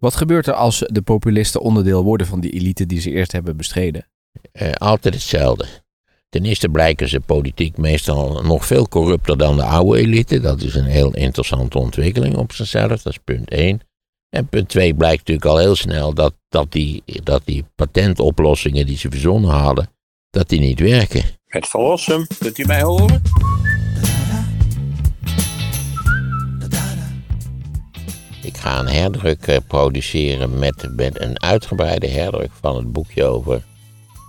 Wat gebeurt er als de populisten onderdeel worden van die elite die ze eerst hebben bestreden? Uh, altijd hetzelfde. Ten eerste blijken ze politiek meestal nog veel corrupter dan de oude elite. Dat is een heel interessante ontwikkeling op zichzelf. Dat is punt 1. En punt 2 blijkt natuurlijk al heel snel dat, dat, die, dat die patentoplossingen die ze verzonnen hadden, dat die niet werken. Het verlossen, kunt u mij horen? Ga een herdruk eh, produceren met, met een uitgebreide herdruk van het boekje over,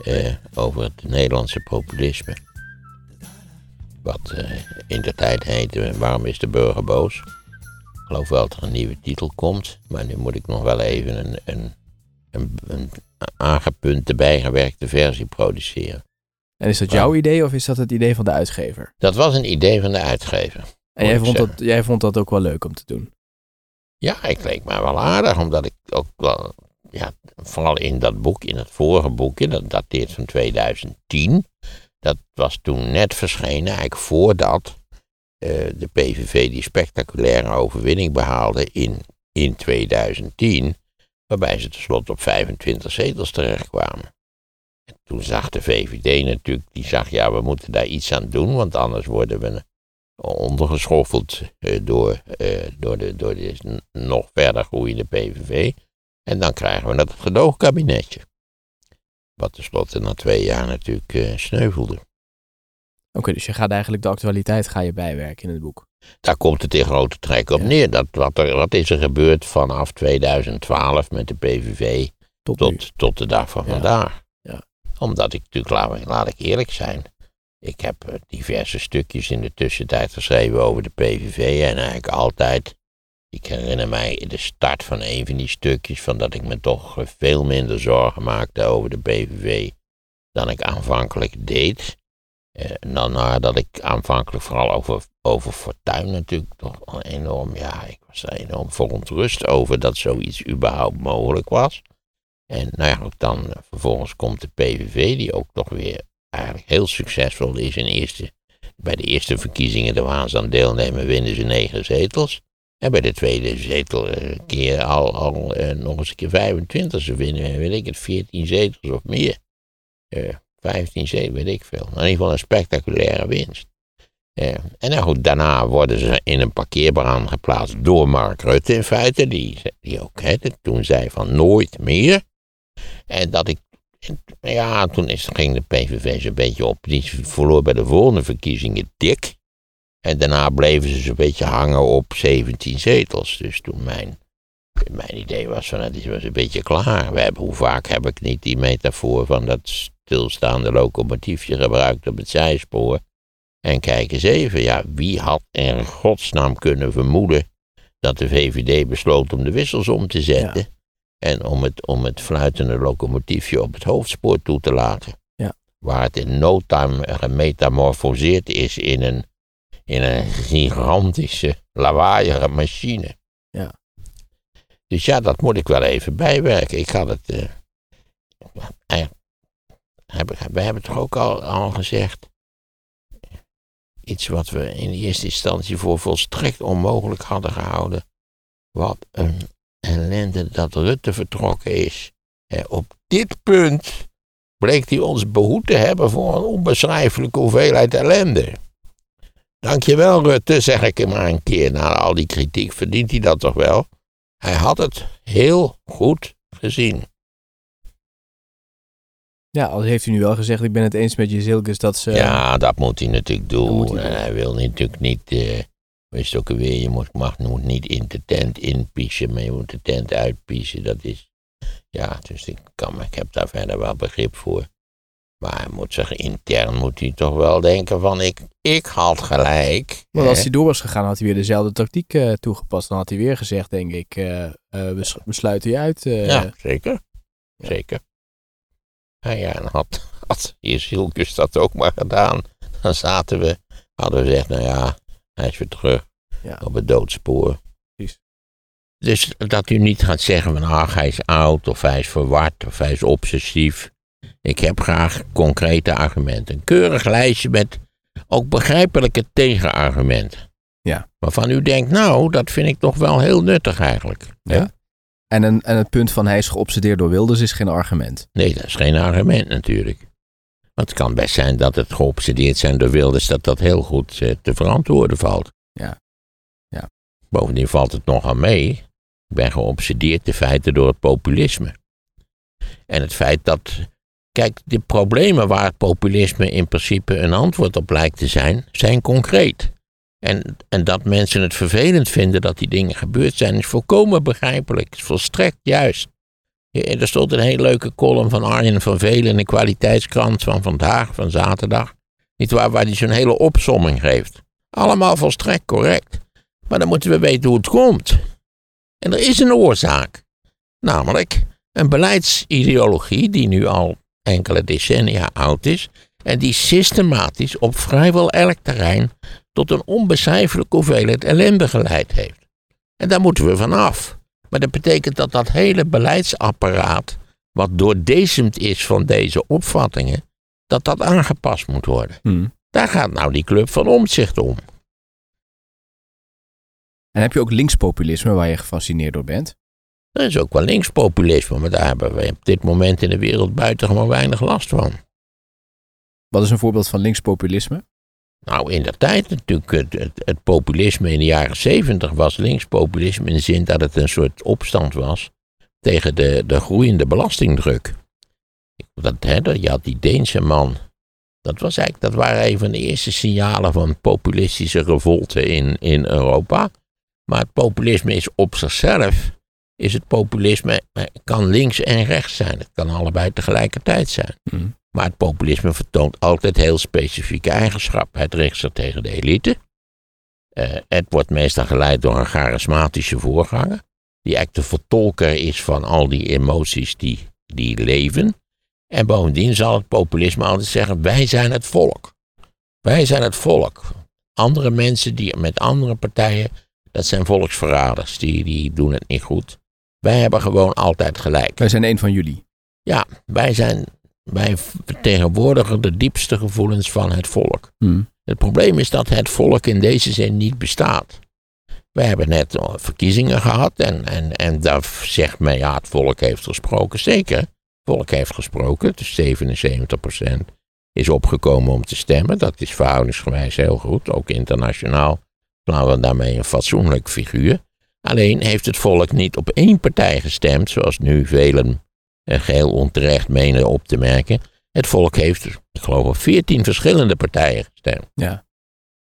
eh, over het Nederlandse populisme. Wat uh, in de tijd heette Waarom is de burger boos? Ik geloof wel dat er een nieuwe titel komt, maar nu moet ik nog wel even een, een, een, een aangepunte, bijgewerkte versie produceren. En is dat jouw idee of is dat het idee van de uitgever? Dat was een idee van de uitgever. En jij vond, dat, jij vond dat ook wel leuk om te doen? Ja, ik leek mij wel aardig, omdat ik ook wel, ja, vooral in dat boek, in het vorige boekje, dat dateert van 2010. Dat was toen net verschenen, eigenlijk voordat uh, de PVV die spectaculaire overwinning behaalde in, in 2010, waarbij ze tenslotte op 25 zetels terechtkwamen. En toen zag de VVD natuurlijk, die zag ja, we moeten daar iets aan doen, want anders worden we ondergeschoffeld eh, door, eh, door, de, door de nog verder groeiende PVV. En dan krijgen we dat gedoogkabinetje. Wat tenslotte na twee jaar natuurlijk uh, sneuvelde. Oké, dus je gaat eigenlijk de actualiteit ga je bijwerken in het boek. Daar komt het in grote trek op neer. Dat, wat, er, wat is er gebeurd vanaf 2012 met de PVV tot, tot, tot de dag van vandaag? Ja. Omdat ik natuurlijk, laat, laat ik eerlijk zijn, ik heb eh, diverse stukjes in de tussentijd geschreven over de PVV en eigenlijk altijd. Ik herinner mij de start van een van die stukjes van dat ik me toch eh, veel minder zorgen maakte over de PVV dan ik aanvankelijk deed. En eh, dan nadat ik aanvankelijk vooral over, over Fortuin natuurlijk toch enorm, ja, ik was er enorm verontrust over dat zoiets überhaupt mogelijk was. En nou ja, dan vervolgens komt de PVV, die ook toch weer eigenlijk heel succesvol is in eerste, bij de eerste verkiezingen de waar ze aan deelnemen, winnen ze negen zetels. En bij de tweede zetel uh, keer al, al uh, nog eens een keer 25. Ze winnen, weet ik het, 14 zetels of meer. Eh, 15 zetels, weet ik veel. In ieder geval een spectaculaire winst. en nou goed, daarna worden ze in een parkeerbaan geplaatst door Mark Rutte in feite. Die, die ook hè, toen zei van nooit meer. En dat ik ja, toen is, ging de PVV zo'n beetje op. Die verloor bij de volgende verkiezingen dik. En daarna bleven ze zo'n beetje hangen op 17 zetels. Dus toen mijn, mijn idee was van, het was een beetje klaar. We hebben, hoe vaak heb ik niet die metafoor van dat stilstaande locomotiefje gebruikt op het zijspoor. En kijk eens even, ja, wie had in godsnaam kunnen vermoeden dat de VVD besloot om de wissels om te zetten? En om het, om het fluitende locomotiefje op het hoofdspoor toe te laten. Ja. Waar het in no time gemetamorfoseerd is in een, in een gigantische, lawaaiige machine. Ja. Dus ja, dat moet ik wel even bijwerken. Ik had het. Uh, we hebben toch ook al, al gezegd. Iets wat we in eerste instantie voor volstrekt onmogelijk hadden gehouden. Wat een ellende dat Rutte vertrokken is. op dit punt bleek hij ons behoed te hebben voor een onbeschrijfelijke hoeveelheid ellende. Dankjewel Rutte, zeg ik hem maar een keer. Na al die kritiek verdient hij dat toch wel. Hij had het heel goed gezien. Ja, al heeft hij nu wel gezegd, ik ben het eens met je Zilkes dat ze... Ja, dat moet hij natuurlijk doen. Hij, hij wil natuurlijk niet... Uh, Wees ook alweer, je moet, mag moet niet in de tent inpiezen, maar je moet de tent uitpiezen. Dat is, ja, dus ik, kan, ik heb daar verder wel begrip voor. Maar hij moet zeggen, intern moet hij toch wel denken van, ik, ik had gelijk. Maar als hij door was gegaan, had hij weer dezelfde tactiek uh, toegepast. Dan had hij weer gezegd, denk ik, uh, uh, we, we, sluiten je uit. Ja, zeker. Ja. Zeker. Ja, ja, en had, had dat ook maar gedaan. Dan zaten we, hadden we gezegd, nou ja, hij is weer terug ja. op het doodspoor. Precies. Dus dat u niet gaat zeggen van ach, hij is oud, of hij is verward, of hij is obsessief. Ik heb graag concrete argumenten. Een keurig lijstje met ook begrijpelijke tegenargumenten. Ja. Waarvan u denkt, nou, dat vind ik toch wel heel nuttig eigenlijk. Ja. En, een, en het punt van hij is geobsedeerd door Wilders is geen argument. Nee, dat is geen argument natuurlijk. Het kan best zijn dat het geobsedeerd zijn door Wilders, dat dat heel goed eh, te verantwoorden valt. Ja. ja. Bovendien valt het nogal mee. Ik ben geobsedeerd de feiten door het populisme. En het feit dat. Kijk, de problemen waar het populisme in principe een antwoord op lijkt te zijn, zijn concreet. En, en dat mensen het vervelend vinden dat die dingen gebeurd zijn, is volkomen begrijpelijk. Is volstrekt juist. Er stond een hele leuke column van Arjen van Velen in de kwaliteitskrant van vandaag, van zaterdag. Niet waar, waar hij zo'n hele opsomming geeft. Allemaal volstrekt correct. Maar dan moeten we weten hoe het komt. En er is een oorzaak. Namelijk een beleidsideologie die nu al enkele decennia oud is. En die systematisch op vrijwel elk terrein tot een onbecijfelijke hoeveelheid ellende geleid heeft. En daar moeten we vanaf. Maar dat betekent dat dat hele beleidsapparaat, wat doordezemd is van deze opvattingen, dat dat aangepast moet worden. Hmm. Daar gaat nou die club van omzicht om. En heb je ook linkspopulisme waar je gefascineerd door bent? Er is ook wel linkspopulisme, maar daar hebben we op dit moment in de wereld buitengewoon weinig last van. Wat is een voorbeeld van linkspopulisme? Nou, in de tijd natuurlijk, het, het, populisme in de jaren zeventig was linkspopulisme in de zin dat het een soort opstand was tegen de, de groeiende belastingdruk. Dat, hè, je had die Deense man, dat, was eigenlijk, dat waren een van de eerste signalen van populistische revolte in, in Europa. Maar het populisme is op zichzelf, is het populisme, kan links en rechts zijn. Het kan allebei tegelijkertijd zijn. Hmm. Maar het populisme vertoont altijd heel specifieke eigenschappen. Het richt zich tegen de elite. Uh, het wordt meestal geleid door een charismatische voorganger. Die echt de vertolker is van al die emoties die, die leven. En bovendien zal het populisme altijd zeggen: wij zijn het volk. Wij zijn het volk. Andere mensen die met andere partijen, dat zijn volksverraders. Die, die doen het niet goed. Wij hebben gewoon altijd gelijk. Wij zijn een van jullie. Ja, wij zijn wij vertegenwoordigen de diepste gevoelens van het volk. Hmm. Het probleem is dat het volk in deze zin niet bestaat. We hebben net verkiezingen gehad en, en, en daar zegt men, ja, het volk heeft gesproken. Zeker, het volk heeft gesproken, dus 77% is opgekomen om te stemmen. Dat is verhoudingsgewijs heel goed, ook internationaal slaan we daarmee een fatsoenlijk figuur. Alleen heeft het volk niet op één partij gestemd, zoals nu velen geheel onterecht menen op te merken. Het volk heeft, ik geloof, veertien verschillende partijen gestemd. Ja.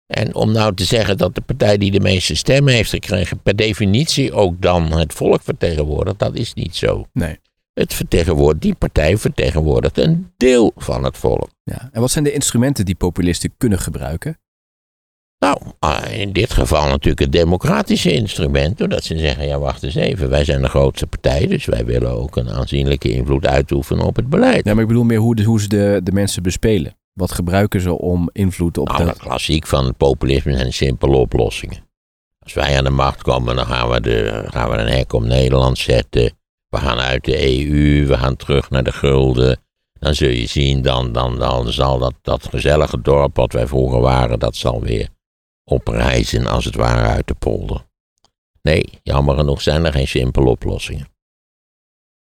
En om nou te zeggen dat de partij die de meeste stemmen heeft gekregen, per definitie ook dan het volk vertegenwoordigt, dat is niet zo. Nee. Het vertegenwoordigt, die partij vertegenwoordigt een deel van het volk. Ja. En wat zijn de instrumenten die populisten kunnen gebruiken? Nou, ah, in dit geval natuurlijk het democratische instrument, doordat ze zeggen, ja wacht eens even, wij zijn de grootste partij, dus wij willen ook een aanzienlijke invloed uitoefenen op het beleid. Ja, maar ik bedoel meer hoe, de, hoe ze de, de mensen bespelen. Wat gebruiken ze om invloed op nou, de... klassiek van het populisme zijn simpele oplossingen. Als wij aan de macht komen, dan gaan we, de, gaan we een hek om Nederland zetten. We gaan uit de EU, we gaan terug naar de gulden. Dan zul je zien, dan, dan, dan zal dat, dat gezellige dorp wat wij vroeger waren, dat zal weer oprijzen als het ware uit de polder. Nee, jammer genoeg zijn er geen simpele oplossingen.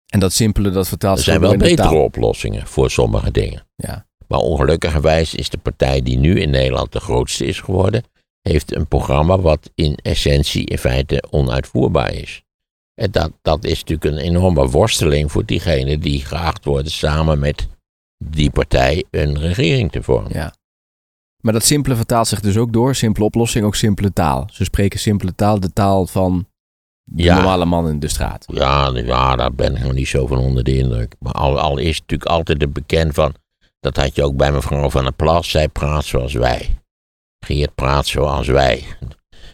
En dat simpele, dat vertaalt Er zijn wel betere oplossingen voor sommige dingen. Ja. Maar ongelukkigerwijs is de partij die nu in Nederland de grootste is geworden, heeft een programma wat in essentie in feite onuitvoerbaar is. En dat, dat is natuurlijk een enorme worsteling voor diegenen die geacht worden samen met die partij een regering te vormen. Ja. Maar dat simpele vertaalt zich dus ook door, simpele oplossing, ook simpele taal. Ze spreken simpele taal, de taal van de Ja. normale man in de straat. Ja, ja, daar ben ik nog niet zo van onder de indruk. Maar al, al is het natuurlijk altijd de bekend van. Dat had je ook bij mevrouw Van der Plas. Zij praat zoals wij. Geert praat zoals wij.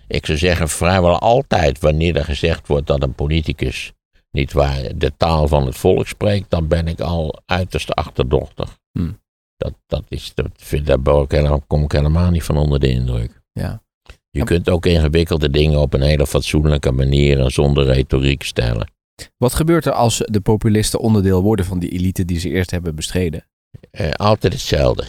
Ik zou zeggen, vrijwel altijd wanneer er gezegd wordt dat een politicus niet waar de taal van het volk spreekt, dan ben ik al uiterst achterdochtig. Hmm. Dat, dat is, dat vind, daar kom ik helemaal niet van onder de indruk. Ja. Je Ja. kunt ook ingewikkelde dingen op een hele fatsoenlijke manier en zonder retoriek stellen. Wat gebeurt er als de populisten onderdeel worden van die elite die ze eerst hebben bestreden? Eh, altijd hetzelfde.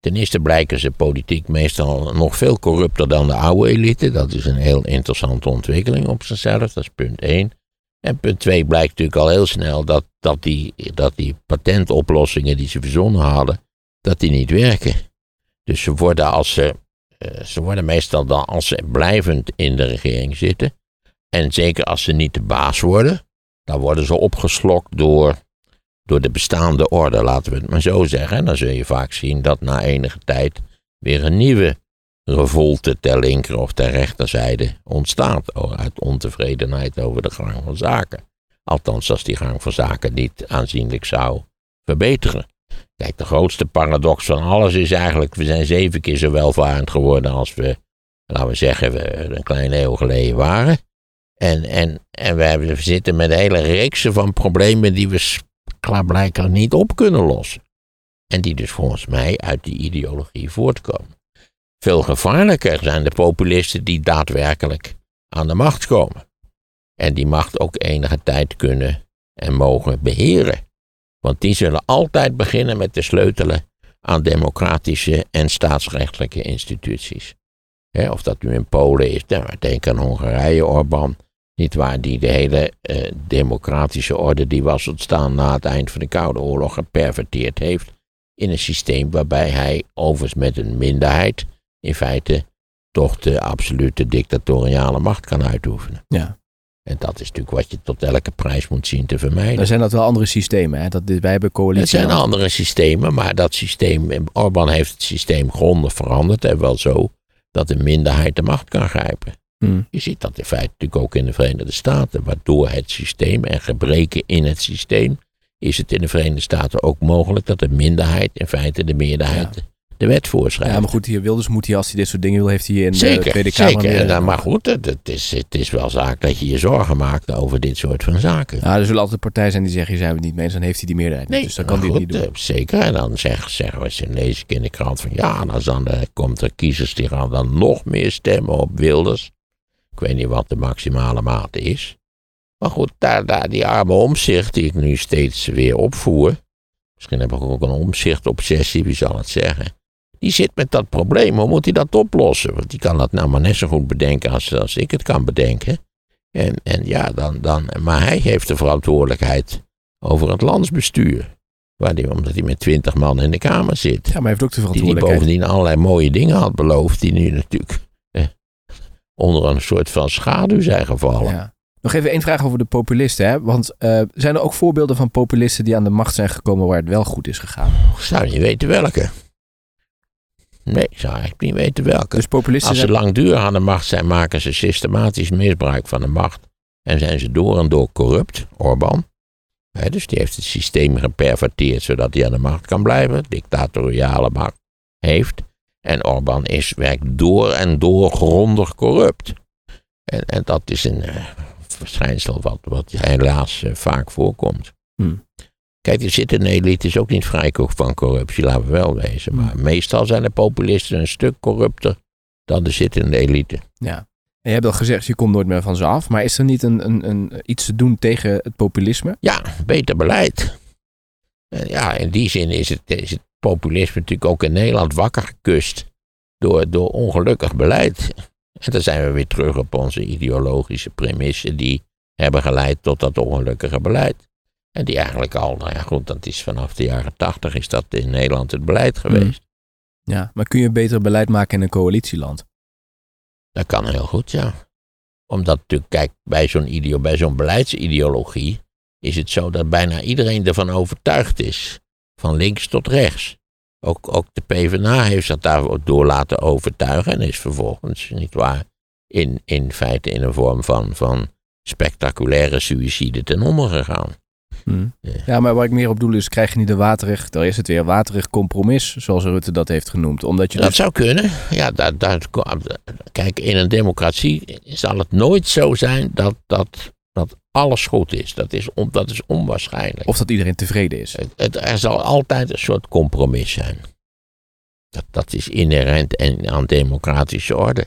Ten eerste blijken ze politiek meestal nog veel corrupter dan de oude elite. Dat is een heel interessante ontwikkeling op zichzelf. Dat is punt één. En punt twee blijkt natuurlijk al heel snel dat, dat, die, dat die patentoplossingen die ze verzonnen hadden, dat die niet werken. Dus ze worden, als ze, eh, ze worden meestal dan als ze blijvend in de regering zitten. En zeker als ze niet de baas worden, dan worden ze opgeslokt door, door de bestaande orde, laten we het maar zo zeggen. En dan zul je vaak zien dat na enige tijd weer een nieuwe revolte ter linker of ter rechterzijde ontstaat. Uit ontevredenheid over de gang van zaken. Althans, als die gang van zaken niet aanzienlijk zou verbeteren. Kijk, de grootste paradox van alles is eigenlijk: we zijn zeven keer zo welvarend geworden als we, laten we zeggen, we een kleine eeuw geleden waren. En, en, en we, zitten met een hele reeksen van problemen die we klaarblijkelijk niet op kunnen lossen. En die dus volgens mij uit die ideologie voortkomen. Veel gevaarlijker zijn de populisten die daadwerkelijk aan de macht komen. En die macht ook enige tijd kunnen en mogen beheren. Want die zullen altijd beginnen met te sleutelen aan democratische en staatsrechtelijke instituties. of dat nu in Polen is, denk aan Hongarije, Orbán, niet waar, die de hele eh, democratische orde die was ontstaan na het eind van de Koude Oorlog geperverteerd heeft in een systeem waarbij hij overigens met een minderheid in feite toch de absolute dictatoriale macht kan uitoefenen. Ja. En dat is natuurlijk wat je tot elke prijs moet zien te vermijden. Er zijn dat wel andere systemen. Hè? Dat, wij hebben coalitie. Het zijn andere systemen, maar dat systeem. Orbán heeft het systeem grondig veranderd. En wel zo dat de minderheid de macht kan grijpen. Hmm. Je ziet dat in feite natuurlijk ook in de Verenigde Staten. Waardoor het systeem en gebreken in het systeem. is het in de Verenigde Staten ook mogelijk dat de minderheid in feite de meerderheid de wet voorschrijft. Ja, maar goed, hier Wilders moet hij, als hij dit soort dingen wil, heeft hij in zeker, de Tweede Kamer... Zeker, dan, maar goed, het, is, het is wel zaak dat je je zorgen maakt over dit soort van zaken. Ja, er zullen altijd partijen zijn die zeggen, hier zijn we het niet mee eens, dan heeft hij die meerderheid nee, Dus dan kan hij het niet doen. Eh, zeker, en dan zeg, zeggen we, ze lees ik in de krant van, ja, dan, dan uh, komt er kiezers die gaan dan nog meer stemmen op Wilders. Ik weet niet wat de maximale mate is. Maar goed, daar, daar die arme omzicht die ik nu steeds weer opvoer. Misschien heb ik ook een omzicht-obsessie, wie zal het zeggen die zit met dat probleem. Hoe moet hij dat oplossen? Want die kan dat nou maar net zo goed bedenken als, als ik het kan bedenken. En, en ja, dan, dan, maar hij heeft de verantwoordelijkheid over het landsbestuur. Waar die, omdat hij met twintig man in de Kamer zit. Ja, maar hij heeft ook de verantwoordelijkheid. Die, die bovendien allerlei mooie dingen had beloofd. Die nu natuurlijk eh, onder een soort van schaduw zijn gevallen. Ja. Nog even één vraag over de populisten. Hè? Want uh, zijn er ook voorbeelden van populisten die aan de macht zijn gekomen waar het wel goed is gegaan? Ik zou niet weten welke. Nee, ik zou eigenlijk niet weten welke. Dus populisten Als ze langdurig aan de macht zijn, maken ze systematisch misbruik van de macht. En zijn ze door en door corrupt, Orbán. dus die heeft het systeem geperverteerd zodat hij aan de macht kan blijven. Dictatoriale macht heeft. En Orbán is, werkt door en door grondig corrupt. En, en dat is een uh, verschijnsel wat, wat helaas uh, vaak voorkomt. Hmm. Kijk, de zittende elite is ook niet vrij van corruptie, laten we wel wezen. Maar meestal zijn de populisten een stuk corrupter dan de zittende elite. Ja. En je hebt al gezegd, je komt nooit meer van ze af. Maar is er niet een, een, een, iets te doen tegen het populisme? Ja, beter beleid. Ja, in die zin is het, is het populisme natuurlijk ook in Nederland wakker gekust door, door ongelukkig beleid. En dan zijn we weer terug op onze ideologische premissen die hebben geleid tot dat ongelukkige beleid. En die eigenlijk al, nou ja goed, dat is vanaf de jaren tachtig is dat in Nederland het beleid geweest. Mm. Ja, maar kun je beter beleid maken in een coalitieland? Dat kan heel goed, ja. Omdat natuurlijk, kijk, bij zo'n ideo, bij zo'n beleidsideologie is het zo dat bijna iedereen ervan overtuigd is. Van links tot rechts. Ook, ook de PvdA heeft zich daardoor laten overtuigen en is vervolgens, niet waar, in, in feite in een vorm van, van spectaculaire suïcide ten onder gegaan. Hmm. Ja, maar waar ik meer op doel is, krijg je niet een waterig, daar is het weer, waterig compromis, zoals Rutte dat heeft genoemd. Omdat je dat dus- zou kunnen. Ja, dat, dat, kijk, in een democratie zal het nooit zo zijn dat, dat, dat alles goed is. Dat is, on, dat is onwaarschijnlijk. Of dat iedereen tevreden is. Het, er zal altijd een soort compromis zijn. Dat, dat is inherent en aan democratische orde.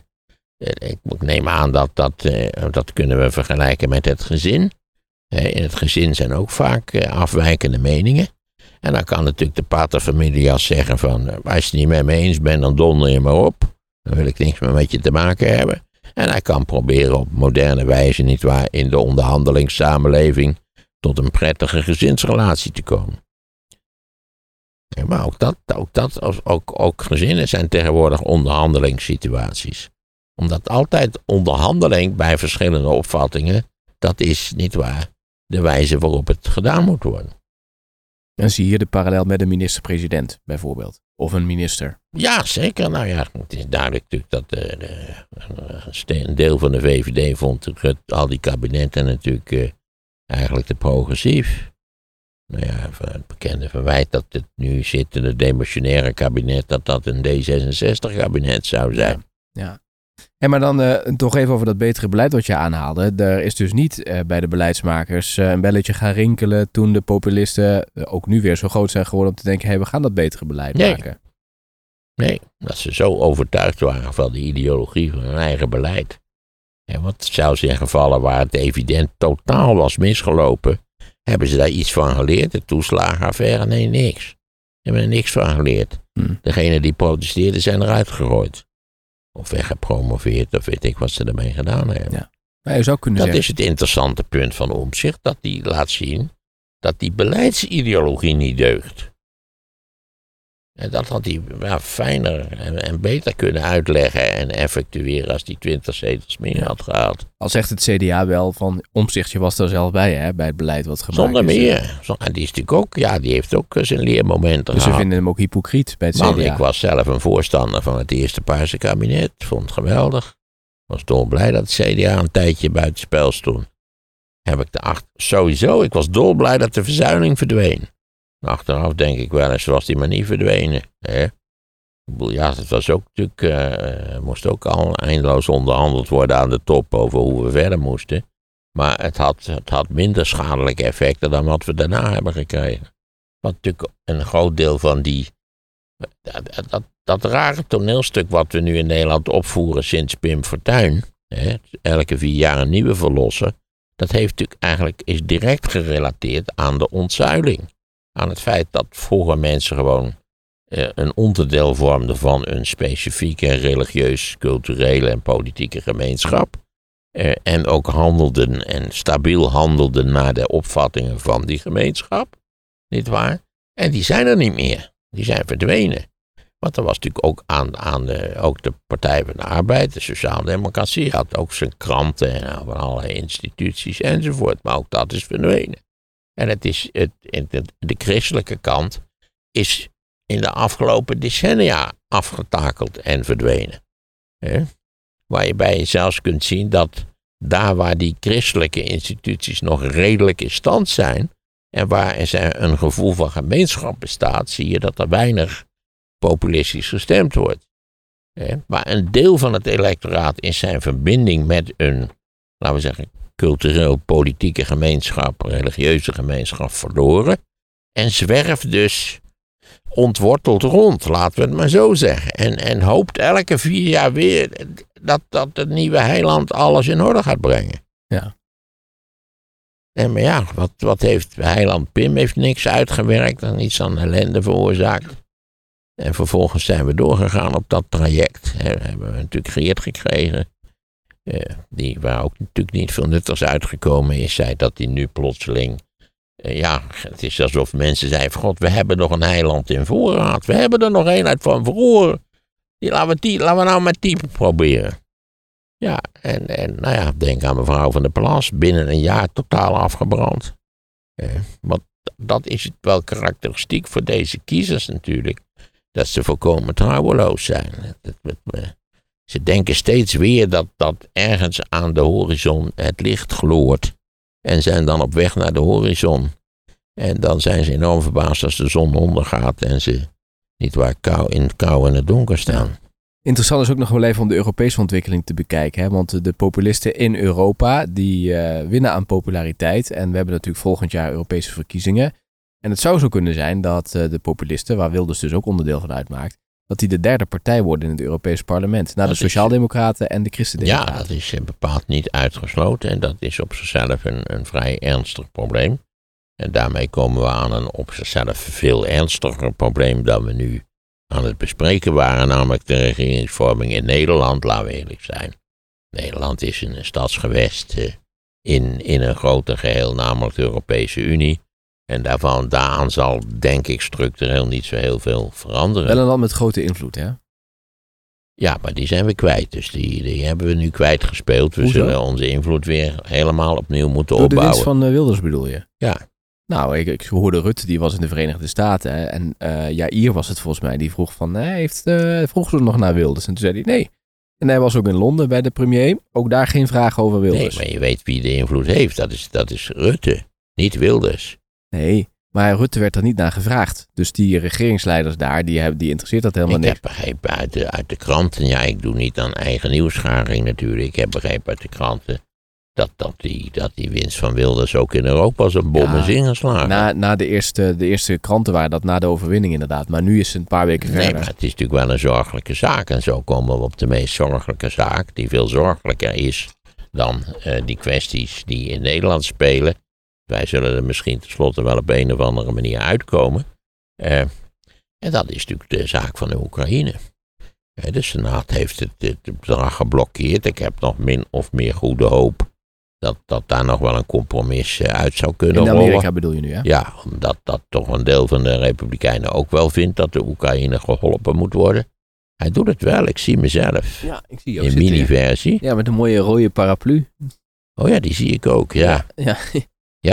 Eh, ik neem aan dat dat, eh, dat kunnen we vergelijken met het gezin. In het gezin zijn ook vaak eh, afwijkende meningen. En dan kan natuurlijk de paterfamilias zeggen van, eh, als je het niet met me eens bent, dan donder je maar op. Dan wil ik niks meer met je te maken hebben. En hij kan proberen op moderne wijze, nietwaar, in de onderhandelingssamenleving tot een prettige gezinsrelatie te komen. maar ook dat, ook, dat ook, ook gezinnen zijn tegenwoordig onderhandelingssituaties. Omdat altijd onderhandeling bij verschillende opvattingen, dat is niet waar de wijze waarop het gedaan moet worden. En zie je de parallel met een minister-president bijvoorbeeld? Of een minister? Ja, zeker. Nou ja, het is duidelijk natuurlijk dat de, een deel van de VVD vond al die kabinetten natuurlijk uh, eigenlijk te progressief. Nou ja, het bekende verwijt dat het nu zittende demissionaire kabinet, dat dat een D66-kabinet zou zijn. Ja. En maar dan uh, toch even over dat betere beleid wat je aanhaalde. Er is dus niet uh, bij de beleidsmakers uh, een belletje gaan rinkelen toen de populisten ook nu weer zo groot zijn geworden om te denken, hé, hey, we gaan dat betere beleid nee. maken. Nee, dat ze zo overtuigd waren van de ideologie van hun eigen beleid. En wat zelfs in gevallen waar het evident totaal was misgelopen, hebben ze daar iets van geleerd. De toeslagenaffaire, nee, niks. Ze hebben er niks van geleerd. Hmm. Degenen die protesteerden zijn eruit gegooid of weggepromoveerd, of weet ik wat ze ermee gedaan hebben. Ja. Maar je zou kunnen dat is het interessante punt van Omzicht, dat die laat zien dat die beleidsideologie niet deugt. En dat had hij ja, fijner en, beter kunnen uitleggen en effectueren als die 20 zetels meer had gehaald. Al zegt het CDA wel van omzichtje was er zelf bij hè, bij het beleid wat gemaakt Zonder meer. En die is natuurlijk ook, ja, die heeft ook zijn leermomenten Dus ze vinden hem ook hypocriet bij het Man, CDA. ik was zelf een voorstander van het eerste Paarse kabinet. Vond het geweldig. Was dolblij dat het CDA een tijdje buitenspel stond. Heb ik de acht, sowieso, ik was dolblij dat de verzuiling verdween. Achteraf denk ik wel eens, was die maar niet verdwenen. Hè? Ja, het was ook natuurlijk, uh, moest ook al eindeloos onderhandeld worden aan de top over hoe we verder moesten. Maar het had, het had minder schadelijke effecten dan wat we daarna hebben gekregen. Want natuurlijk een groot deel van die, dat, dat, dat rare toneelstuk wat we nu in Nederland opvoeren sinds Pim Fortuyn, hè, elke vier jaar een nieuwe verlossen, dat heeft natuurlijk eigenlijk, is direct gerelateerd aan de ontzuiling aan het feit dat vroeger mensen gewoon eh, een onderdeel vormden van een specifieke religieus, culturele en politieke gemeenschap. Eh, en ook handelden en stabiel handelden naar de opvattingen van die gemeenschap. Niet waar? En die zijn er niet meer. Die zijn verdwenen. Want er was natuurlijk ook aan, aan de, ook de Partij van de Arbeid, de Sociaaldemocratie, had ook zijn kranten en allerlei instituties enzovoort. Maar ook dat is verdwenen. En het is het, de christelijke kant is in de afgelopen decennia afgetakeld en verdwenen. He? Waarbij je zelfs kunt zien dat daar waar die christelijke instituties nog redelijk in stand zijn, en waar er een gevoel van gemeenschap bestaat, zie je dat er weinig populistisch gestemd wordt. Maar een deel van het electoraat is zijn verbinding met een, laten we zeggen, cultureel-politieke gemeenschap, religieuze gemeenschap verloren. En zwerft dus ontworteld rond, laten we het maar zo zeggen. En, en hoopt elke vier jaar weer dat, dat het nieuwe heiland alles in orde gaat brengen. Ja. En maar ja, wat, wat heeft heiland Pim heeft niks uitgewerkt en iets aan ellende veroorzaakt. En vervolgens zijn we doorgegaan op dat traject. He, hebben we natuurlijk geëerd gekregen. Uh, die waar ook natuurlijk niet veel nuttigs uitgekomen is, zei dat hij nu plotseling. Uh, ja, het is alsof mensen zeiden: God, we hebben nog een eiland in voorraad. We hebben er nog een uit van vroeger. Die, laten, we die, laten we nou met die proberen. Ja, en, en nou ja, denk aan mevrouw van der Plas. Binnen een jaar totaal afgebrand. Uh, want dat is het wel karakteristiek voor deze kiezers natuurlijk. Dat ze volkomen trouweloos zijn. Dat, ze denken steeds weer dat, dat ergens aan de horizon het licht gloort. En zijn dan op weg naar de horizon. En dan zijn ze enorm verbaasd als de zon ondergaat en ze niet waar kou, in kou en het donker staan. Interessant is ook nog wel even om de Europese ontwikkeling te bekijken. Hè? Want de populisten in Europa die uh, winnen aan populariteit. En we hebben natuurlijk volgend jaar Europese verkiezingen. En het zou zo kunnen zijn dat uh, de populisten, waar Wilders dus ook onderdeel van uitmaakt, dat die de derde partij worden in het Europese parlement. Na de Sociaaldemocraten en de Christen-Democraten. Ja, dat is bepaald niet uitgesloten. En dat is op zichzelf een, een vrij ernstig probleem. En daarmee komen we aan een op zichzelf veel ernstiger probleem dan we nu aan het bespreken waren. Namelijk de regeringsvorming in Nederland, laten we eerlijk zijn. Nederland is een stadsgewest uh, in, in een groter geheel, namelijk de Europese Unie. En daarvan, daaraan zal denk ik structureel niet zo heel veel veranderen. Wel een land met grote invloed, hè? Ja, maar die zijn we kwijt. Dus die, die hebben we nu kwijtgespeeld. We zullen onze invloed weer helemaal opnieuw moeten Door opbouwen. de winst van Wilders bedoel je? Ja. Nou, ik, ik hoorde Rutte, die was in de Verenigde Staten. Hè, en uh, Jair was het volgens mij, die vroeg van, hij heeft, uh, vroeg ze nog naar Wilders. En toen zei hij nee. En hij was ook in Londen bij de premier. Ook daar geen vraag over Wilders. Nee, maar je weet wie de invloed heeft. Dat is, dat is Rutte, niet Wilders. Nee, maar Rutte werd er niet naar gevraagd. Dus die regeringsleiders daar, die, hebben, die interesseert dat helemaal ik niet. Ik heb begrepen uit de, uit de kranten, ja, ik doe niet aan eigen nieuwsgaring natuurlijk. Ik heb begrepen uit de kranten dat, dat, die, dat die winst van Wilders ook in Europa als een bom ja, is ingeslagen. Na, na de, eerste, de eerste kranten waren dat na de overwinning inderdaad. Maar nu is het een paar weken verder. Nee, maar het is natuurlijk wel een zorgelijke zaak. En zo komen we op de meest zorgelijke zaak, die veel zorgelijker is dan uh, die kwesties die in Nederland spelen. Wij zullen er misschien tenslotte wel op een of andere manier uitkomen. Uh, en dat is natuurlijk de zaak van de Oekraïne. Uh, de Senaat heeft het, het, bedrag geblokkeerd. Ik heb nog min of meer goede hoop dat, dat daar nog wel een compromis uh, uit zou kunnen In rollen. Amerika bedoel je nu, hè? Ja, omdat dat toch een deel van de Republikeinen ook wel vindt dat de Oekraïne geholpen moet worden. Hij doet het wel, ik zie mezelf. Ja, ik zie je ook In mini-versie. Ja, met een mooie rode paraplu. Oh ja, die zie ik ook, ja. Ja, Ja,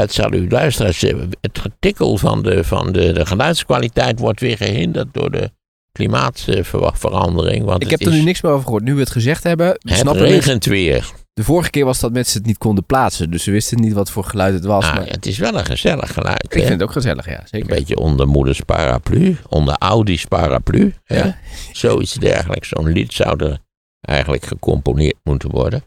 het zal u luisteren. Het getikkel van, de, van de, de geluidskwaliteit wordt weer gehinderd door de klimaatverandering. Want ik heb er nu niks meer over gehoord. Nu we het gezegd hebben, Het regent weer. De vorige keer was dat mensen het niet konden plaatsen. Dus ze wisten niet wat voor geluid het was. Ah, maar het is wel een gezellig geluid. ik hè? vind het ook gezellig, ja. Een Zeker. beetje onder moeders paraplu, onder Audi's paraplu. Ja. Zoiets dergelijks. Zo'n lied zou er eigenlijk gecomponeerd moeten worden.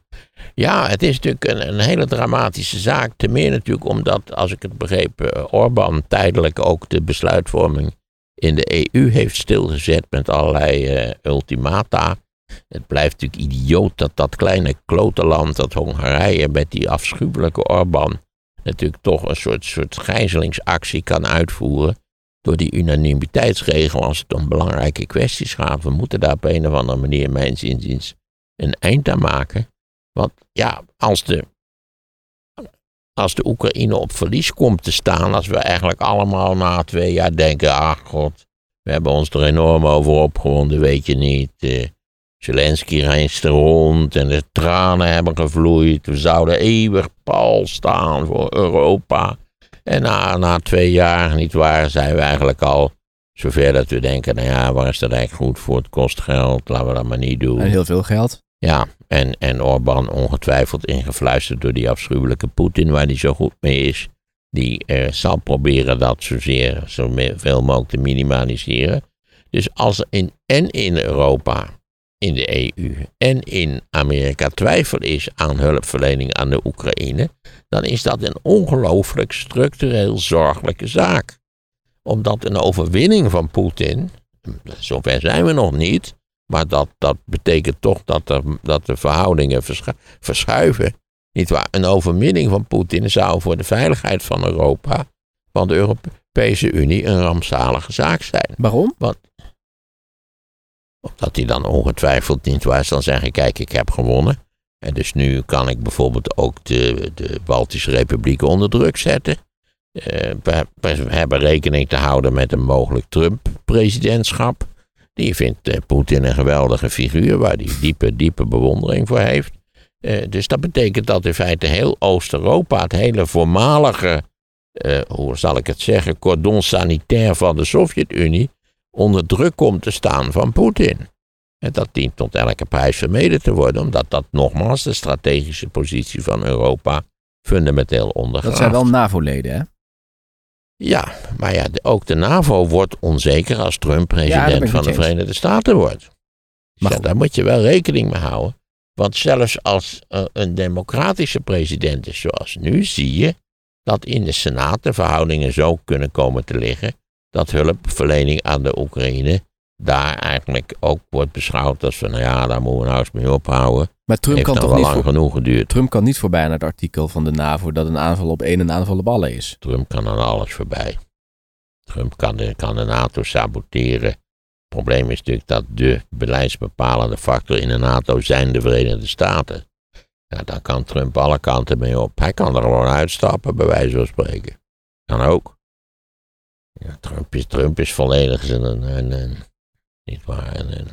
Ja, het is natuurlijk een, een hele dramatische zaak. Ten meer natuurlijk omdat, als ik het begreep, eh, Orbán tijdelijk ook de besluitvorming in de EU heeft stilgezet met allerlei eh, ultimata. Het blijft natuurlijk idioot dat dat kleine klotenland, dat Hongarije, met die afschuwelijke Orbán natuurlijk toch een soort, soort gijzelingsactie kan uitvoeren. Door die unanimiteitsregel als het om belangrijke kwesties gaat. We moeten daar op een of andere manier, mijns inziens, een eind aan maken. Want ja, als de, als de Oekraïne op verlies komt te staan, als we eigenlijk allemaal na twee jaar denken, ach god, we hebben ons er enorm over opgewonden, weet je niet. Eh, Zelensky reist er rond en de tranen hebben gevloeid. We zouden eeuwig pal staan voor Europa. En na, na twee jaar, niet waar, zijn we eigenlijk al zover dat we denken, nou ja, waar is dat eigenlijk goed voor? Het kost geld, laten we dat maar niet doen. En heel veel geld. Ja, en, en Orbán ongetwijfeld ingefluisterd door die afschuwelijke Poetin, waar hij zo goed mee is. Die eh, zal proberen dat zozeer, zo veel mogelijk te minimaliseren. Dus als in, en in Europa, in de EU en in Amerika twijfel is aan hulpverlening aan de Oekraïne, dan is dat een ongelooflijk structureel zorgelijke zaak. Omdat een overwinning van Poetin, zover zijn we nog niet, maar dat, dat betekent toch dat, er, dat de verhoudingen verschu- verschuiven. Niet waar? Een overwinning van Poetin zou voor de veiligheid van Europa, van de Europese Unie, een rampzalige zaak zijn. Waarom? Omdat hij dan ongetwijfeld niet waar zal zeggen, kijk, ik heb gewonnen. En dus nu kan ik bijvoorbeeld ook de, de Baltische Republieken onder druk zetten. Eh, we, hebben rekening te houden met een mogelijk Trump-presidentschap. Die vindt eh, Poetin een geweldige figuur waar hij diepe, diepe bewondering voor heeft. Eh, dus dat betekent dat in feite heel Oost-Europa, het hele voormalige, hoe zal ik het zeggen, cordon sanitair van de Sovjet-Unie, onder druk komt te staan van Poetin. En dat dient tot elke prijs vermeden te worden, omdat dat nogmaals de strategische positie van Europa fundamenteel ondergraaft. Dat zijn wel NAVO-leden, hè? Ja, maar ja, ook de NAVO wordt onzeker als Trump president van de. Verenigde Staten wordt. Maar ja, daar moet je wel rekening mee houden. Want zelfs als eh, een democratische president is zoals nu, zie je dat in de Senaat de verhoudingen zo kunnen komen te liggen dat hulpverlening aan de Oekraïne daar eigenlijk ook wordt beschouwd als van, nou ja, daar moeten we nou eens mee ophouden. Maar Trump Heeft kan, toch wel niet lang voor, genoeg geduurd. Trump kan niet voorbij aan het artikel van de NAVO dat een aanval op één een aanval op alle is. Trump kan aan alles voorbij. Trump kan de, kan de NATO saboteren. Het probleem is natuurlijk dat de beleidsbepalende factor in de NATO zijn de Verenigde Staten. Ja, dan kan Trump alle kanten mee op. Hij kan er gewoon uitstappen, bij wijze van spreken. Kan ook. Trump, is, Trump is volledig een, een, een, een, een,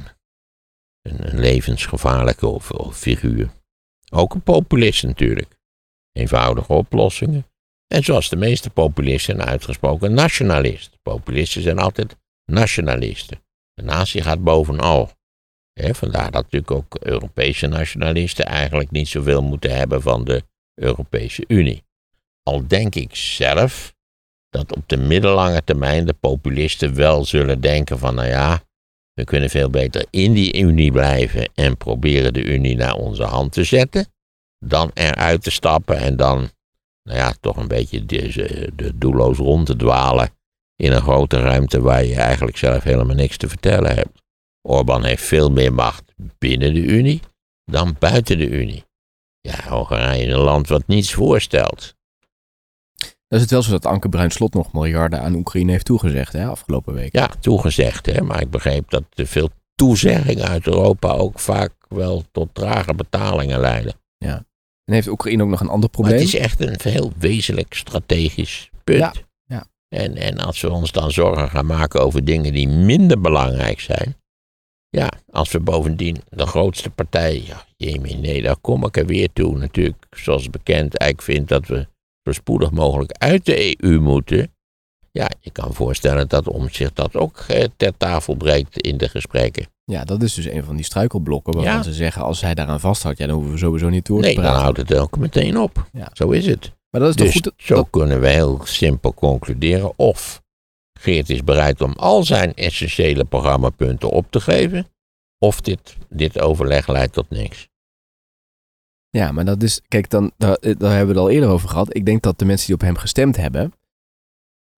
een levensgevaarlijke figuur. Ook een populist natuurlijk. Eenvoudige oplossingen. En zoals de meeste populisten een uitgesproken nationalist. Populisten zijn altijd nationalisten. De natie gaat bovenal. vandaar dat natuurlijk ook Europese nationalisten eigenlijk niet zoveel moeten hebben van de Europese Unie. Al denk ik zelf dat op de middellange termijn de populisten wel zullen denken van nou ja, we kunnen veel beter in die Unie blijven en proberen de Unie naar onze hand te zetten, dan eruit te stappen en dan nou ja, toch een beetje de, de doelloos rond te dwalen in een grote ruimte waar je eigenlijk zelf helemaal niks te vertellen hebt. Orbán heeft veel meer macht binnen de Unie dan buiten de Unie. Ja, Hongarije is een land wat niets voorstelt. Is het wel zo dat Anke Bruinslot nog miljarden aan Oekraïne heeft toegezegd, hè, afgelopen week. Ja, toegezegd, hè, maar ik begreep dat veel toezeggingen uit Europa ook vaak wel tot trage betalingen leiden. Ja. En heeft Oekraïne ook nog een ander probleem? Maar het is echt een heel wezenlijk strategisch punt. Ja, ja. En, en als we ons dan zorgen gaan maken over dingen die minder belangrijk zijn. Ja, als we bovendien de grootste partij, ja, jemie, nee, daar kom ik er weer toe. Natuurlijk, zoals bekend, eigenlijk vindt dat we zo spoedig mogelijk uit de EU moeten. Ja, je kan voorstellen dat om zich dat ook eh, ter tafel brengt in de gesprekken. Ja, dat is dus een van die struikelblokken waarvan ze zeggen, als hij daaraan vasthoudt, ja, dan hoeven we sowieso niet door te nee, praten. Nee, dan houdt het ook meteen op. Ja. Zo is het. Maar dat is dus goed. Zo kunnen we heel simpel concluderen. Of Geert is bereid om al zijn essentiële programmapunten op te geven. Of dit, dit overleg leidt tot niks. Ja, maar dat is, kijk, dan, daar, daar hebben we het al eerder over gehad. Ik denk dat de mensen die op hem gestemd hebben,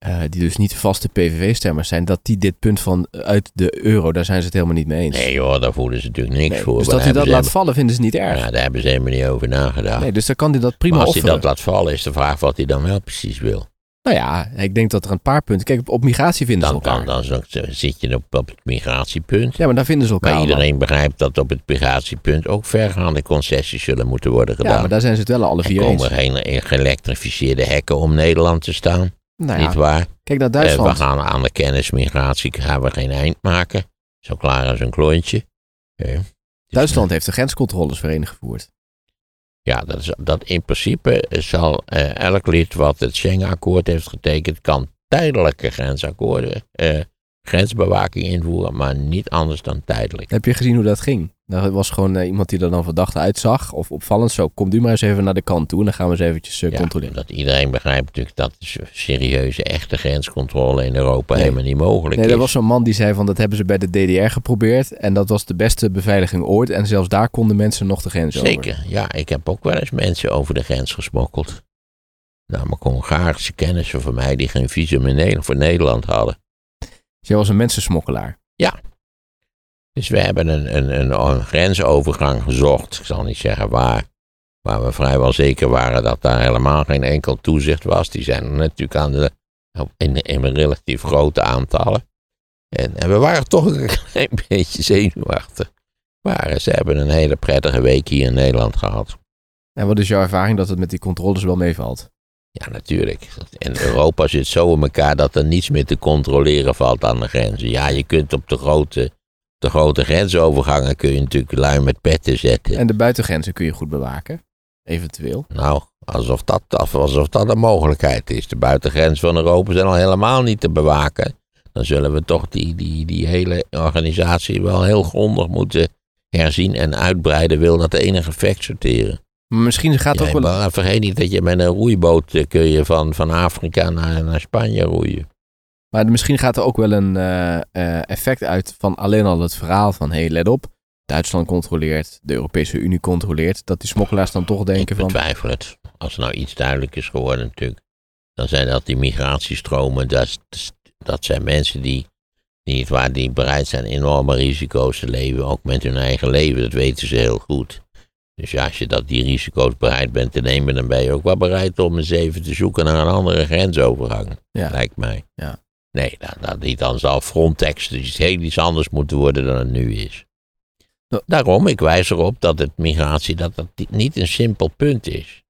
uh, die dus niet vaste PVV-stemmers zijn, dat die dit punt van uit de euro, daar zijn ze het helemaal niet mee eens. Nee joh, daar voelen ze natuurlijk niks voor. Dus dat hij dat laat vallen, vinden ze niet erg. Ja, daar hebben ze helemaal niet over nagedacht. Nee, dus dan kan hij dat prima maar als hij dat laat vallen, is de vraag wat hij dan wel precies wil. Nou ja, ik denk dat er een paar punten... Kijk, op migratie vinden dan, ze elkaar. Dan, dan, zit je op, op het migratiepunt. Ja, maar daar vinden ze elkaar Maar iedereen begrijpt dat op het migratiepunt ook vergaande concessies zullen moeten worden gedaan. Ja, maar daar zijn ze het wel alle vier eens. Er komen geen geëlektrificeerde hekken om Nederland te staan. Nou ja, Niet waar? Kijk naar Duitsland. Uh, we gaan aan de kennismigratie gaan we geen eind maken. Zo klaar als een klontje. Uh, Duitsland heeft de grenscontroles weer ingevoerd. Ja, dat, is, dat in principe zal uh, elk lid wat het Schengen-akkoord heeft getekend, kan tijdelijke grensakkoorden, grensbewaking invoeren, maar niet anders dan tijdelijk. Heb je gezien hoe dat ging? Er was gewoon uh, iemand die er dan verdacht uitzag. Of opvallend zo, komt u maar eens even naar de kant toe. En dan gaan we eens eventjes uh, ja, controleren. Dat iedereen begrijpt natuurlijk dat serieuze, echte grenscontrole in Europa helemaal niet mogelijk nee, is. Nee, er was zo'n man die zei van dat hebben ze bij de DDR geprobeerd. En dat was de beste beveiliging ooit. En zelfs daar konden mensen nog de grens Zeker, over. Zeker, ja. Ik heb ook wel eens mensen over de grens gesmokkeld. Namelijk Hongaarse kennissen van mij die geen visum in Nederland, voor Nederland hadden. Dus jij was een mensensmokkelaar? Ja, dus we hebben een, een, een, grensovergang gezocht, ik zal niet zeggen waar, waar we vrijwel zeker waren dat daar helemaal geen enkel toezicht was. Die zijn er natuurlijk aan de, in, in relatief grote aantallen. En, en, we waren toch een klein beetje zenuwachtig. Maar ze hebben een hele prettige week hier in Nederland gehad. En wat is jouw ervaring dat het met die controles wel meevalt? Ja, natuurlijk. En Europa zit zo in elkaar dat er niets meer te controleren valt aan de grenzen. Ja, je kunt op de grote de grote grensovergangen kun je natuurlijk lui met petten zetten. En de buitengrenzen kun je goed bewaken, eventueel. Nou, alsof dat, alsof dat een mogelijkheid is. De buitengrens van Europa zijn al helemaal niet te bewaken. Dan zullen we toch die, die, die hele organisatie wel heel grondig moeten herzien en uitbreiden. Wil dat enige effect sorteren. Maar misschien gaat ook wel... vergeet niet dat je met een roeiboot eh, kun je van, van Afrika naar, naar Spanje roeien. Maar misschien gaat er ook wel een uh, effect uit van alleen al het verhaal van... hé, hey, let op, Duitsland controleert, de Europese Unie controleert... dat die smokkelaars dan toch denken van... Ik betwijfel het. Als er nou iets duidelijk is geworden natuurlijk... dan zijn dat die migratiestromen... dat, dat zijn mensen die, die, waar, die bereid zijn enorme risico's te leven... ook met hun eigen leven, dat weten ze heel goed... Dus ja, als je dat die risico's bereid bent te nemen, dan ben je ook wel bereid om eens even te zoeken naar een andere grensovergang. Ja. Lijkt mij. Ja. Nee, dat, dat niet. Dan zal Frontex dus heel iets anders moeten worden dan het nu is. Daarom, ik wijs erop dat het migratie dat dat niet een simpel punt is.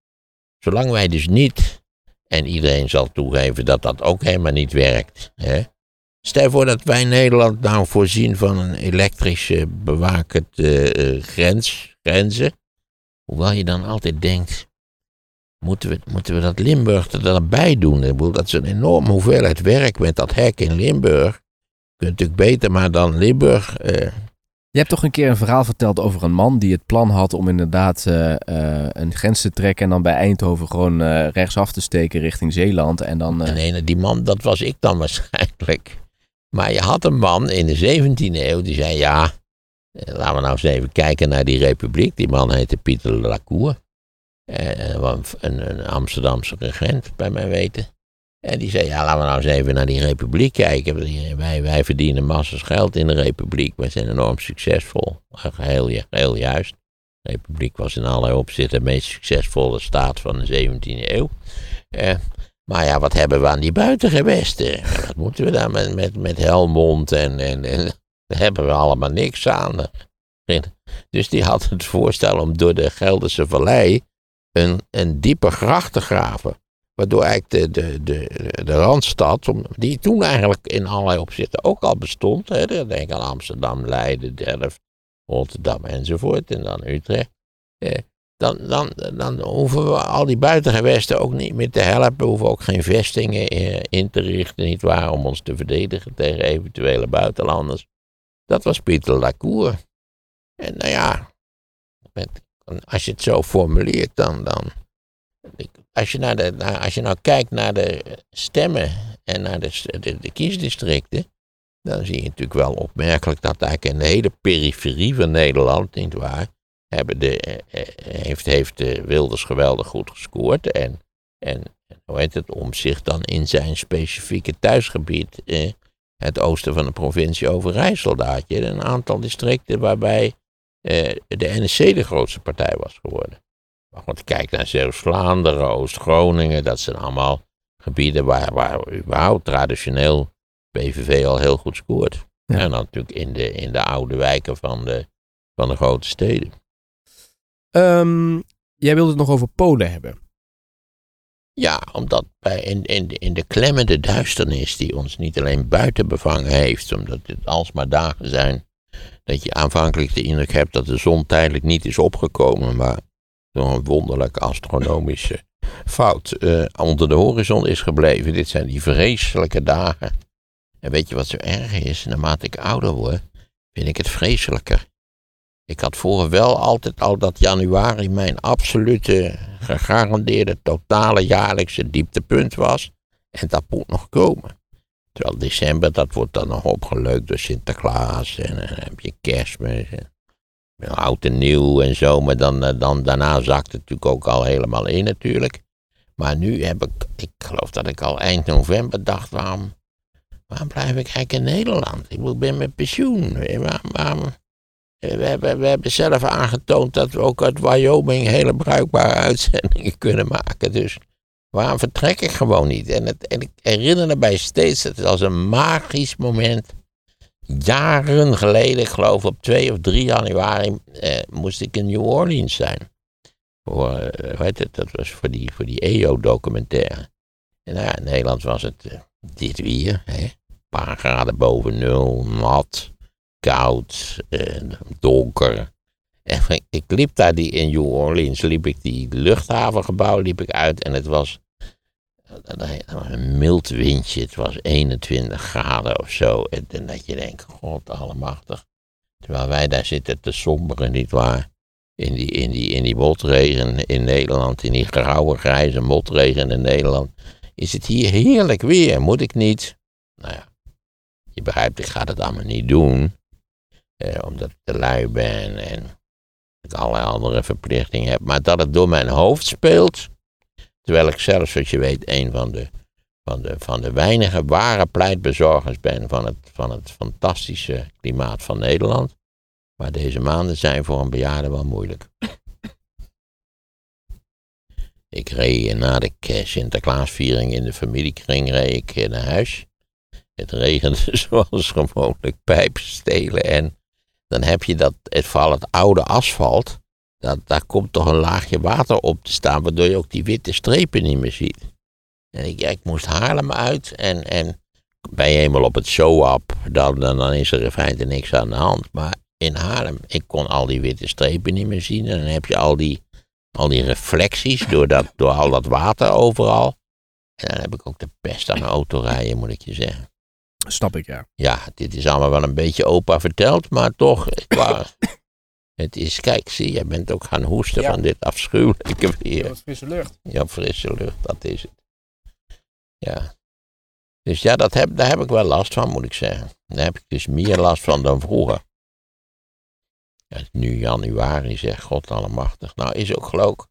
Zolang wij dus niet, en iedereen zal toegeven dat dat ook helemaal niet werkt. Hè? Stel voor dat wij Nederland nou voorzien van een elektrische bewakende uh, grens, grenzen. Hoewel je dan altijd denkt, moeten we, moeten we dat Limburg er dan bij doen? Dat is een enorme hoeveelheid werk met dat hek in Limburg. Je kunt natuurlijk beter maar dan Limburg... Uh, je hebt toch een keer een verhaal verteld over een man die het plan had om inderdaad uh, uh, een grens te trekken en dan bij Eindhoven gewoon uh, rechtsaf te steken richting Zeeland en dan... Nee, die man, dat was ik dan waarschijnlijk. Maar je had een man in de 17e eeuw die zei, ja, laten we nou eens even kijken naar die republiek. Die man heette Pieter de Lacour. Een, een Amsterdamse regent, bij mijn weten. En die zei, ja, laten we nou eens even naar die republiek kijken. Wij, wij verdienen massas geld in de republiek. Wij zijn enorm succesvol. Heel, heel juist. De republiek was in allerlei opzichten de meest succesvolle staat van de 17e eeuw. Eh, maar ja, wat hebben we aan die buitengewesten? Wat moeten we daar met, met, met Helmond en, en, en daar hebben we allemaal niks aan. Dus die had het voorstel om door de Gelderse Vallei een, diepe gracht te graven. Waardoor eigenlijk de, de, de, de Randstad, die toen eigenlijk in allerlei opzichten ook al bestond. Hè, denk aan Amsterdam, Leiden, Delft, Rotterdam enzovoort. En dan Utrecht. Eh, dan, dan, dan hoeven we al die buitengewesten ook niet meer te helpen. We ook geen vestingen eh, in te richten, niet waar, om ons te verdedigen tegen eventuele buitenlanders. Dat was Pieter Lacour. En nou ja, als je het zo formuleert, dan, dan als je, naar de, als je nou kijkt naar de stemmen en naar de, de, kiesdistricten, dan zie je natuurlijk wel opmerkelijk dat eigenlijk in de hele periferie van Nederland, nietwaar, hebben de, eh, eh, heeft, heeft de Wilders geweldig goed gescoord. En, en hoe heet het, om zich dan in zijn specifieke thuisgebied, eh, het oosten van de provincie Overijssel, daar had je een aantal districten waarbij eh, de NSC de grootste partij was geworden. Want kijk naar Zeeuws-Vlaanderen, Oost-Groningen, dat zijn allemaal gebieden waar, waar überhaupt traditioneel PVV al heel goed scoort. En dan natuurlijk in de, in de oude wijken van de, van de grote steden. Um, jij wilde het nog over Polen hebben. Ja, omdat bij in, in, in de klemmende duisternis die ons niet alleen buiten bevangen heeft, omdat het alsmaar dagen zijn dat je aanvankelijk de indruk hebt dat de zon tijdelijk niet is opgekomen, maar door een wonderlijke astronomische fout uh, onder de horizon is gebleven. Dit zijn die vreselijke dagen. En weet je wat zo erg is? Naarmate ik ouder word, vind ik het vreselijker. Ik had vroeger wel altijd al dat januari mijn absolute, gegarandeerde, totale jaarlijkse dieptepunt was. En dat moet nog komen. Terwijl december, dat wordt dan nog opgeleukt door Sinterklaas en dan heb je kerstmis. En oud en nieuw en zo, maar dan, eh, dan, daarna zakt het natuurlijk ook al helemaal in natuurlijk. Maar nu heb ik, ik geloof dat ik al eind november dacht, waarom, waarom blijf ik eigenlijk in Nederland? Ik ben met pensioen. We, hebben, we hebben zelf aangetoond dat we ook uit Wyoming hele bruikbare uitzendingen kunnen maken. Dus waarom vertrek ik gewoon niet? En, het, en ik herinner me bij steeds, het als een magisch moment jaren geleden, ik geloof op 2 of 3 januari, eh, moest ik in New Orleans zijn. Voor, hoe heet het, dat was voor die, voor die EO-documentaire. En nou ja, in Nederland was het uh, dit weer, hè. paar graden boven nul, nat, koud, donker. En ik liep daar die, in New Orleans, liep ik die luchthavengebouw liep ik uit en het was een mild windje, het was 21 graden of zo. En, dat je denkt, god allemachtig. Terwijl wij daar zitten te somberen, nietwaar? In die, in, die, in die motregen in Nederland, in die grauwe grijze motregen in Nederland. Is het hier heerlijk weer, moet ik niet? Nou ja, je begrijpt, ik ga dat allemaal niet doen. Eh, omdat ik te lui ben en ik allerlei andere verplichtingen heb. Maar dat het door mijn hoofd speelt, Terwijl ik zelf, zoals je weet, een van de, van de, van de weinige ware pleitbezorgers ben van het, van het fantastische klimaat van Nederland. Maar deze maanden zijn voor een bejaarde wel moeilijk. Ik reed na de Sinterklaasviering in de familiekring reed ik naar huis. Het regende zoals gewoonlijk pijpstelen en dan heb je dat, het, vooral het oude asfalt, dat, daar komt toch een laagje water op te staan, waardoor je ook die witte strepen niet meer ziet. En ik, ja, ik moest Haarlem uit en, en ben je eenmaal op het show-up, dan, dan, dan is er in feite niks aan de hand. Maar in Haarlem, ik kon al die witte strepen niet meer zien en dan heb je al die, al die reflecties door, dat, door al dat water overal. En dan heb ik ook de pest aan autorijden, moet ik je zeggen. Snap ik, ja. Ja, dit is allemaal wel een beetje opa verteld, maar toch, qua, het is, kijk, zie, jij bent ook gaan hoesten van dit afschuwelijke weer. Ja, frisse lucht. Ja, frisse lucht, dat is het. Ja. Dus ja, dat heb, daar heb ik wel last van, moet ik zeggen. Daar heb ik dus meer last van dan vroeger. Ja, nu januari, zeg God allemachtig. Nou, is ook geloof ik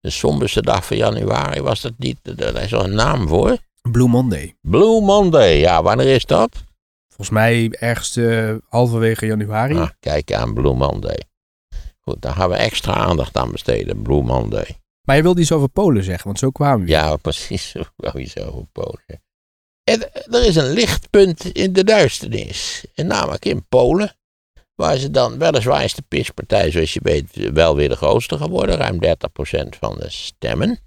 de somberste dag van januari, was dat niet, daar is al een naam voor. Blue Monday. Blue Monday, ja, wanneer is dat? Volgens mij ergens uh, halverwege januari. Ah, kijk aan, Blue Monday. Goed, daar gaan we extra aandacht aan besteden, Blue Monday. Maar je wilde iets over Polen zeggen, want zo kwamen we. Ja, precies, zo kwam iets over Polen. En er is een lichtpunt in de duisternis. En namelijk in Polen. Waar ze dan, weliswaar is de PIS-partij, zoals je weet, wel weer de grootste geworden. Ruim 30% van de stemmen.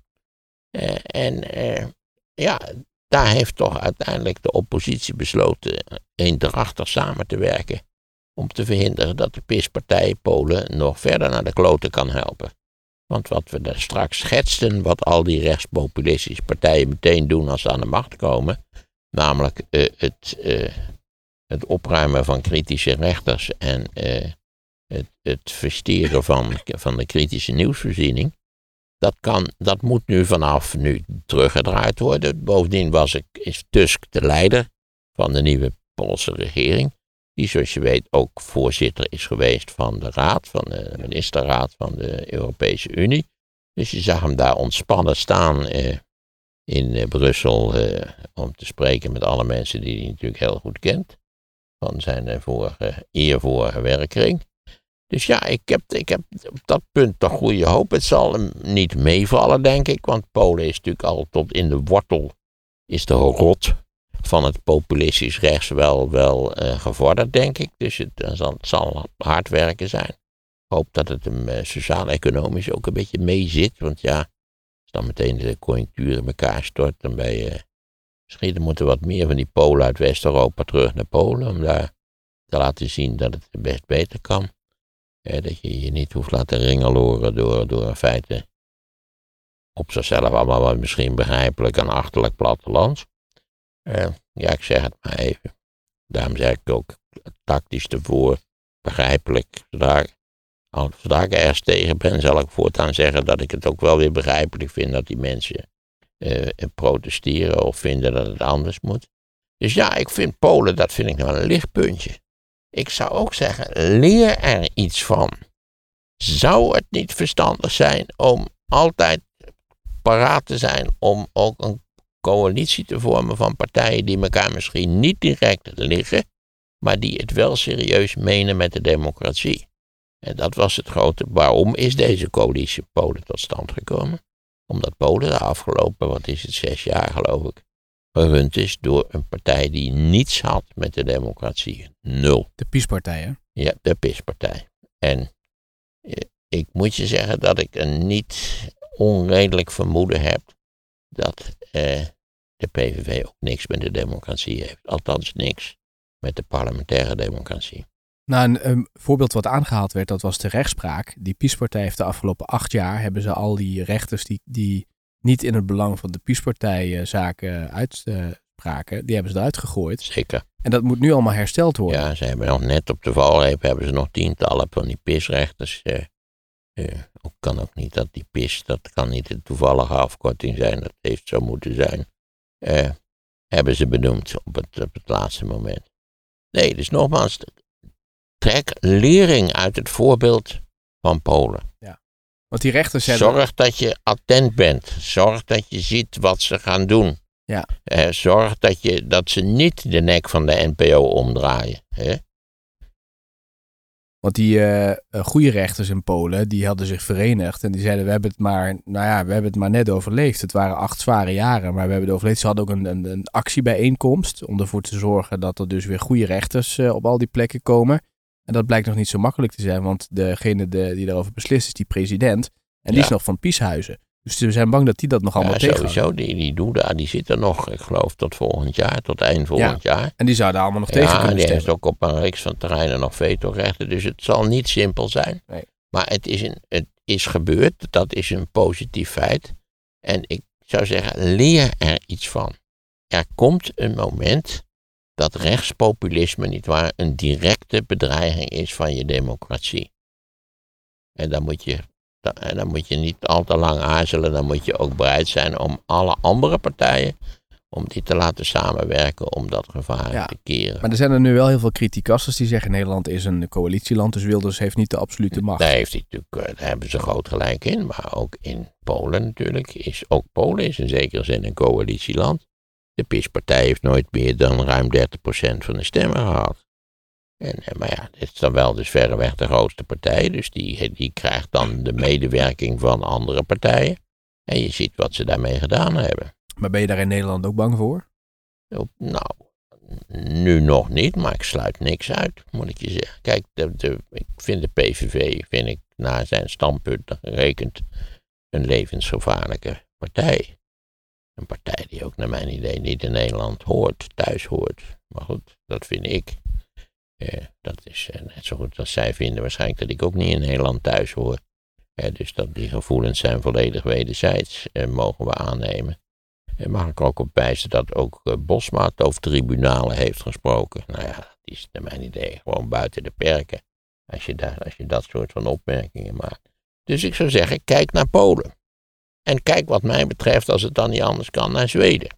Uh, en uh, ja, daar heeft toch uiteindelijk de oppositie besloten eendrachtig samen te werken. Om te verhinderen dat de PIS-partij Polen nog verder naar de kloten kan helpen. Want wat we daar straks schetsten, wat al die rechtspopulistische partijen meteen doen als ze aan de macht komen. Namelijk uh, het, uh, het opruimen van kritische rechters en uh, het, het versteren van, van de kritische nieuwsvoorziening. Dat, kan, dat moet nu vanaf nu teruggedraaid worden. Bovendien was ik, is Tusk de leider van de nieuwe Poolse regering. Die, zoals je weet, ook voorzitter is geweest van de Raad, van de ministerraad van de Europese Unie. Dus je zag hem daar ontspannen staan eh, in eh, Brussel eh, om te spreken met alle mensen die hij natuurlijk heel goed kent. Van zijn eh, vorige, eervorige werkkring. Dus ja, ik heb, ik heb op dat punt toch goede hoop. Het zal hem niet meevallen, denk ik. Want Polen is natuurlijk al tot in de wortel, is de rot van het populistisch rechts wel, wel uh, gevorderd, denk ik. Dus het, zal, het zal hard werken zijn. Ik hoop dat het hem uh, sociaal-economisch ook een beetje meezit. Want ja, als dan meteen de conjunctuur in elkaar stort, dan ben je... Misschien moeten wat meer van die Polen uit West-Europa terug naar Polen. Om daar te laten zien dat het best beter kan. dat je je niet hoeft laten ringeloren door, door in feite op zichzelf allemaal misschien begrijpelijk en achterlijk plattelands. Uh, ja, ik zeg het maar even. Daarom zeg ik ook tactisch ervoor, begrijpelijk. Zodra, zodra ik ergens tegen ben, zal ik voortaan zeggen dat ik het ook wel weer begrijpelijk vind dat die mensen uh, protesteren of vinden dat het anders moet. Dus ja, ik vind Polen, dat vind ik nou een lichtpuntje. Ik zou ook zeggen, leer er iets van. Zou het niet verstandig zijn om altijd paraat te zijn om ook een coalitie te vormen van partijen die elkaar misschien niet direct liggen, maar die het wel serieus menen met de democratie. En dat was het grote. Waarom is deze coalitie Polen tot stand gekomen? Omdat Polen de afgelopen, wat is het, zes jaar geloof ik, gerund is door een partij die niets had met de democratie. Nul. De PiS-partij, hè? Ja, de PiS-partij. En eh, ik moet je zeggen dat ik een niet onredelijk vermoeden heb dat eh, de PVV ook niks met de democratie heeft. Althans niks met de parlementaire democratie. Nou, een, voorbeeld wat aangehaald werd, dat was de rechtspraak. Die PiS-partij heeft de afgelopen acht jaar, hebben ze al die rechters die, die niet in het belang van de PiS-partij zaken uitspraken, die hebben ze eruit gegooid. Zeker. En dat moet nu allemaal hersteld worden. Ja, ze hebben nog net op de valreep hebben ze nog tientallen van die PIS-rechters eh, uh, kan ook niet dat die PIS, dat kan niet een toevallige afkorting zijn, dat heeft zo moeten zijn. Uh, hebben ze benoemd op het, op het laatste moment. Nee, dus nogmaals, trek lering uit het voorbeeld van Polen. Ja. Want die rechters hebben... Zorg dat je attent bent. Zorg dat je ziet wat ze gaan doen. Ja. Uh, zorg dat, je, dat ze niet de nek van de NPO omdraaien. Hè? Want die uh, goede rechters in Polen, die hadden zich verenigd. En die zeiden, we hebben het maar, nou ja, we hebben het maar net overleefd. Het waren acht zware jaren, maar we hebben het overleefd. Ze hadden ook een, een, een actiebijeenkomst om ervoor te zorgen dat er dus weer goede rechters uh, op al die plekken komen. En dat blijkt nog niet zo makkelijk te zijn, want degene de, die daarover beslist is die president. En die is nog van Pieshuizen. Dus we zijn bang dat die dat nog allemaal ja, sowieso. Die, die Doeda, die zit er nog, ik geloof, tot volgend jaar, tot eind volgend jaar. En die zouden allemaal nog tegen kunnen stemmen. Ja, die heeft ook op een reeks van terreinen nog vetorechten. Dus het zal niet simpel zijn. Nee. Maar het is, een, het is gebeurd. Dat is een positief feit. En ik zou zeggen, leer er iets van. Er komt een moment dat rechtspopulisme niet waar een directe bedreiging is van je democratie. En dan moet je, dan moet je niet al te lang aarzelen, dan moet je ook bereid zijn om alle andere partijen om die te laten samenwerken om dat gevaar te keren. Maar er zijn er nu wel heel veel criticasters die zeggen Nederland is een coalitieland, dus Wilders heeft niet de absolute macht. Daar, heeft hij natuurlijk, eh, daar hebben ze groot gelijk in, maar ook in Polen natuurlijk. Is, ook Polen is in zekere zin een coalitieland. De PiS-partij heeft nooit meer dan ruim 30% van de stemmen gehad. En, eh, maar ja, dit is dan wel dus verreweg de grootste partij, dus die, die krijgt dan de medewerking van andere partijen. En je ziet wat ze daarmee gedaan hebben. Maar ben je daar in Nederland ook bang voor? Nou, nu nog niet, maar ik sluit niks uit, moet ik je zeggen. Kijk, de, de, ik vind de PVV, vind ik naar zijn standpunt gerekend, een levensgevaarlijke partij. Een partij die ook naar mijn idee niet in Nederland hoort, thuis hoort. Maar goed, dat vind ik. Eh, dat is eh, net zo goed als zij vinden waarschijnlijk dat ik ook niet in Nederland thuis hoor. Eh, dus dat die gevoelens zijn volledig wederzijds, mogen we aannemen. En mag ik ook op wijzen dat ook Bosma over tribunalen heeft gesproken. Nou ja, die is naar mijn idee gewoon buiten de perken. Als je, daar, als je dat soort van opmerkingen maakt. Dus ik zou zeggen, kijk naar Polen. En kijk wat mij betreft, als het dan niet anders kan, naar Zweden.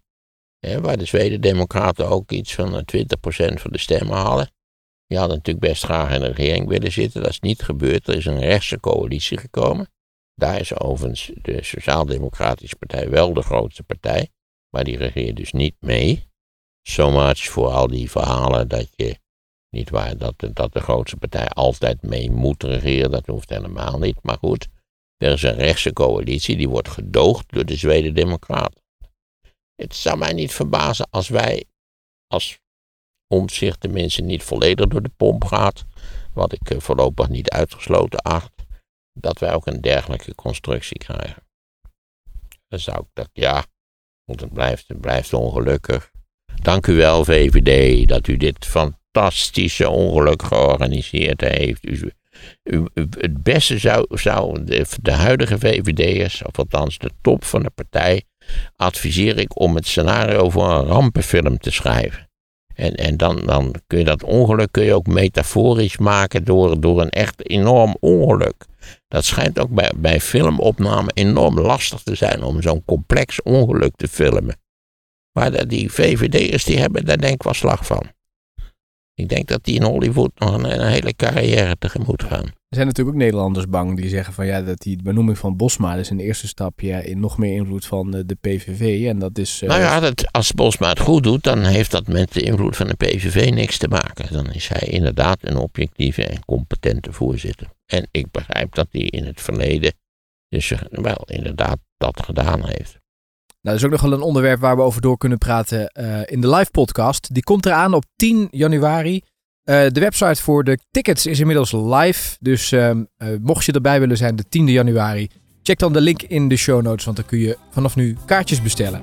waar de Zweden-democraten ook iets van 20% van de stemmen hadden. Die hadden natuurlijk best graag in de regering willen zitten. Dat is niet gebeurd. Er is een rechtse coalitie gekomen. Daar is overigens de Sociaal-Democratische Partij wel de grootste partij. Maar die regeert dus niet mee. Much voor al die verhalen dat je. Niet waar, dat, dat de grootste partij altijd mee moet regeren. Dat hoeft helemaal niet. Maar goed, er is een rechtse coalitie. Die wordt gedoogd door de Zweden-Democraten. Het zou mij niet verbazen als wij. Als omzicht tenminste niet volledig door de pomp gaat. Wat ik eh, voorlopig niet uitgesloten acht dat wij ook een dergelijke constructie krijgen. Dan zou ik dat, ja, want het blijft, het blijft ongelukkig. Dank u wel, VVD, dat u dit fantastische ongeluk georganiseerd heeft. U, u, het beste zou, zou de, de huidige VVD'ers, of althans de top van de partij, adviseer ik om het scenario voor een rampenfilm te schrijven. En, en dan, dan kun je dat ongeluk kun je ook metaforisch maken door, door een echt enorm ongeluk. Dat schijnt ook bij, bij filmopname enorm lastig te zijn om zo'n complex ongeluk te filmen. Maar die VVD'ers die hebben daar denk ik wel slag van. Ik denk dat die in Hollywood nog een, een, hele carrière tegemoet gaan. Er zijn natuurlijk ook Nederlanders bang die zeggen van ja, dat die benoeming van Bosma is een eerste stapje in nog meer invloed van eh, de PVV. En dat is. Uh... Nou ja, dat, als Bosma het goed doet, dan heeft dat met de invloed van de PVV niks te maken. Dan is hij inderdaad een objectieve en competente voorzitter. En ik begrijp dat hij in het verleden dus wel inderdaad dat gedaan heeft. Nou, dat is ook nog wel een onderwerp waar we over door kunnen praten uh, in de live podcast. Die komt eraan op 10 januari. Uh, de website voor de tickets is inmiddels live. Dus uh, mocht je erbij willen zijn, de 10 januari, check dan de link in de show notes, want dan kun je vanaf nu kaartjes bestellen.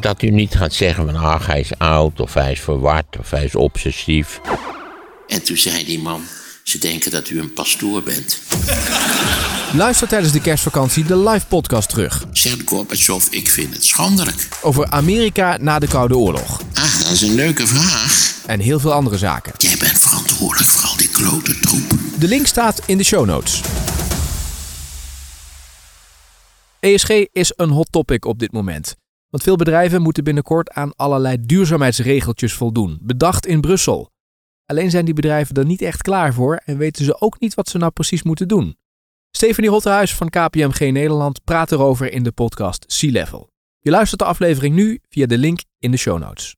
Dat u niet gaat zeggen van ah, hij is oud, of hij is verward, of hij is obsessief. En toen zei die man, ze denken dat u een pastoor bent. Luister tijdens de kerstvakantie de live podcast terug. Zegt Gorbachev, ik vind het schandelijk. Over Amerika na de Koude Oorlog. Ah, dat is een leuke vraag. En heel veel andere zaken. Jij bent verantwoordelijk voor al die klote troep. De link staat in de show notes. ESG is een hot topic op dit moment. Want veel bedrijven moeten binnenkort aan allerlei duurzaamheidsregeltjes voldoen, bedacht in Brussel. Alleen zijn die bedrijven er niet echt klaar voor en weten ze ook niet wat ze nou precies moeten doen. Stephanie Rotterhuis van KPMG Nederland praat erover in de podcast Sea Level. Je luistert de aflevering nu via de link in de show notes.